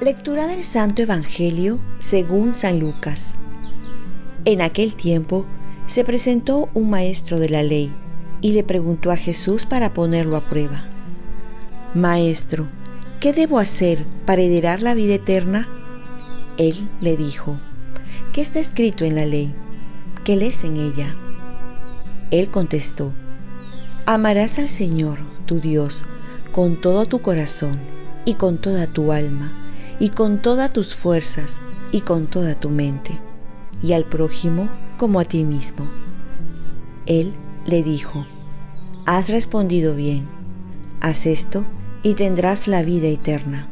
Lectura del Santo Evangelio según San Lucas. En aquel tiempo se presentó un maestro de la ley y le preguntó a Jesús para ponerlo a prueba. Maestro, ¿qué debo hacer para heredar la vida eterna? Él le dijo, ¿qué está escrito en la ley? ¿Qué lees en ella? Él contestó, amarás al Señor, tu Dios, con todo tu corazón y con toda tu alma y con todas tus fuerzas y con toda tu mente, y al prójimo como a ti mismo. Él le dijo, Has respondido bien, haz esto y tendrás la vida eterna.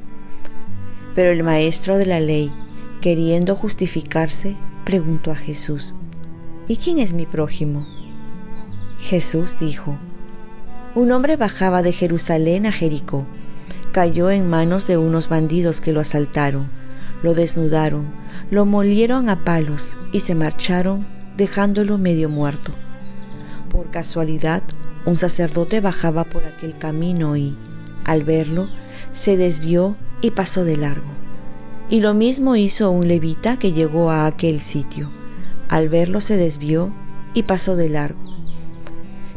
Pero el maestro de la ley, queriendo justificarse, preguntó a Jesús, ¿Y quién es mi prójimo? Jesús dijo, Un hombre bajaba de Jerusalén a Jericó cayó en manos de unos bandidos que lo asaltaron, lo desnudaron, lo molieron a palos y se marcharon dejándolo medio muerto. Por casualidad, un sacerdote bajaba por aquel camino y, al verlo, se desvió y pasó de largo. Y lo mismo hizo un levita que llegó a aquel sitio. Al verlo se desvió y pasó de largo.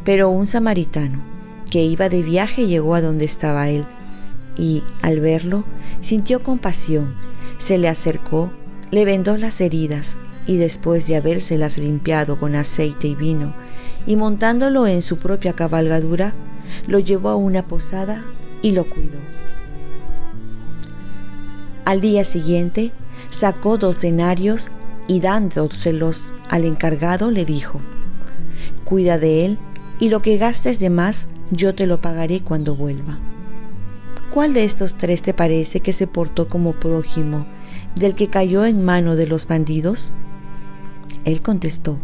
Pero un samaritano, que iba de viaje, llegó a donde estaba él y, al verlo, sintió compasión, se le acercó, le vendó las heridas y después de habérselas limpiado con aceite y vino, y montándolo en su propia cabalgadura, lo llevó a una posada y lo cuidó. Al día siguiente sacó dos denarios y dándoselos al encargado le dijo, Cuida de él y lo que gastes de más yo te lo pagaré cuando vuelva. ¿Cuál de estos tres te parece que se portó como prójimo del que cayó en mano de los bandidos? Él contestó,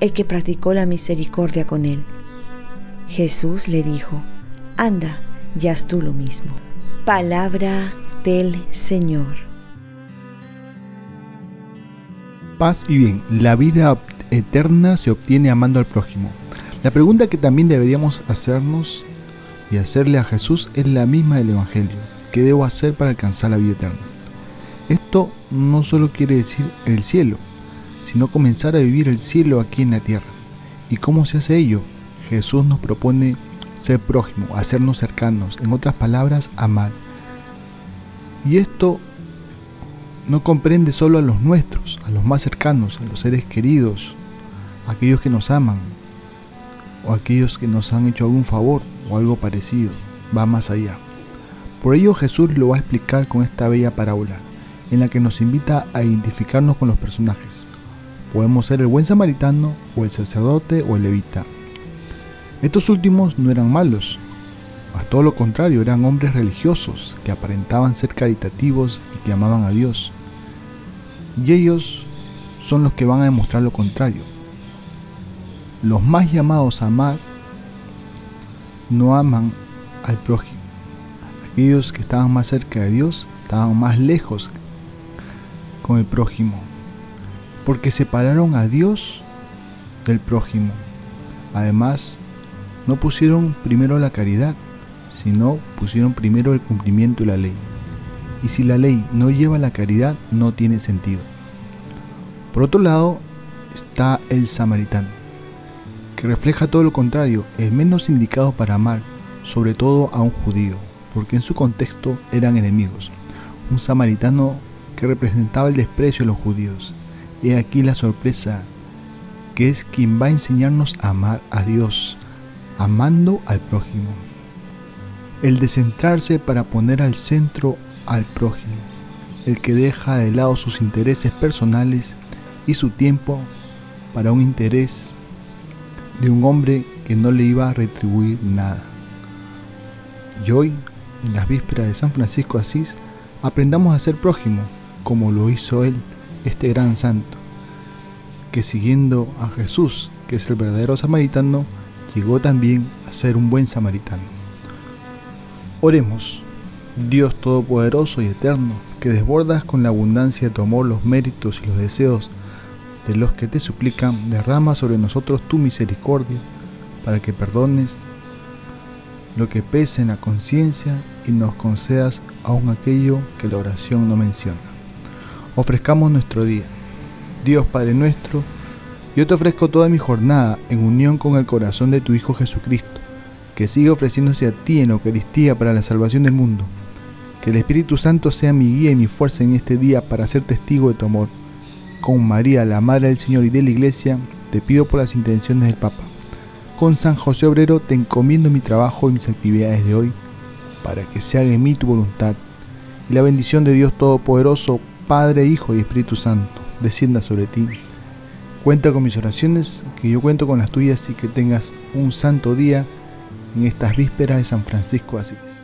el que practicó la misericordia con él. Jesús le dijo, anda, ya haz tú lo mismo. Palabra del Señor. Paz y bien, la vida eterna se obtiene amando al prójimo. La pregunta que también deberíamos hacernos y hacerle a Jesús es la misma del Evangelio. ¿Qué debo hacer para alcanzar la vida eterna? Esto no solo quiere decir el cielo, sino comenzar a vivir el cielo aquí en la tierra. ¿Y cómo se hace ello? Jesús nos propone ser prójimo, hacernos cercanos, en otras palabras, amar. Y esto no comprende solo a los nuestros, a los más cercanos, a los seres queridos, a aquellos que nos aman o a aquellos que nos han hecho algún favor, o algo parecido, va más allá. Por ello Jesús lo va a explicar con esta bella parábola, en la que nos invita a identificarnos con los personajes. Podemos ser el buen samaritano o el sacerdote o el levita. Estos últimos no eran malos, a todo lo contrario, eran hombres religiosos que aparentaban ser caritativos y que amaban a Dios. Y ellos son los que van a demostrar lo contrario. Los más llamados a amar no aman al prójimo. Aquellos que estaban más cerca de Dios estaban más lejos con el prójimo, porque separaron a Dios del prójimo. Además, no pusieron primero la caridad, sino pusieron primero el cumplimiento de la ley. Y si la ley no lleva la caridad, no tiene sentido. Por otro lado, está el samaritano refleja todo lo contrario, el menos indicado para amar, sobre todo a un judío, porque en su contexto eran enemigos. Un samaritano que representaba el desprecio de los judíos. He aquí la sorpresa, que es quien va a enseñarnos a amar a Dios, amando al prójimo. El descentrarse para poner al centro al prójimo, el que deja de lado sus intereses personales y su tiempo para un interés de un hombre que no le iba a retribuir nada. Y hoy, en las vísperas de San Francisco Asís, aprendamos a ser prójimo, como lo hizo él, este gran santo, que siguiendo a Jesús, que es el verdadero samaritano, llegó también a ser un buen samaritano. Oremos, Dios Todopoderoso y Eterno, que desbordas con la abundancia de tu amor los méritos y los deseos de los que te suplican, derrama sobre nosotros tu misericordia, para que perdones lo que pese en la conciencia y nos concedas aún aquello que la oración no menciona. Ofrezcamos nuestro día. Dios Padre nuestro, yo te ofrezco toda mi jornada en unión con el corazón de tu Hijo Jesucristo, que sigue ofreciéndose a ti en Eucaristía para la salvación del mundo. Que el Espíritu Santo sea mi guía y mi fuerza en este día para ser testigo de tu amor. Con María, la Madre del Señor y de la Iglesia, te pido por las intenciones del Papa. Con San José Obrero te encomiendo mi trabajo y mis actividades de hoy, para que se haga en mí tu voluntad. Y la bendición de Dios Todopoderoso, Padre, Hijo y Espíritu Santo, descienda sobre ti. Cuenta con mis oraciones, que yo cuento con las tuyas y que tengas un santo día en estas vísperas de San Francisco Asís.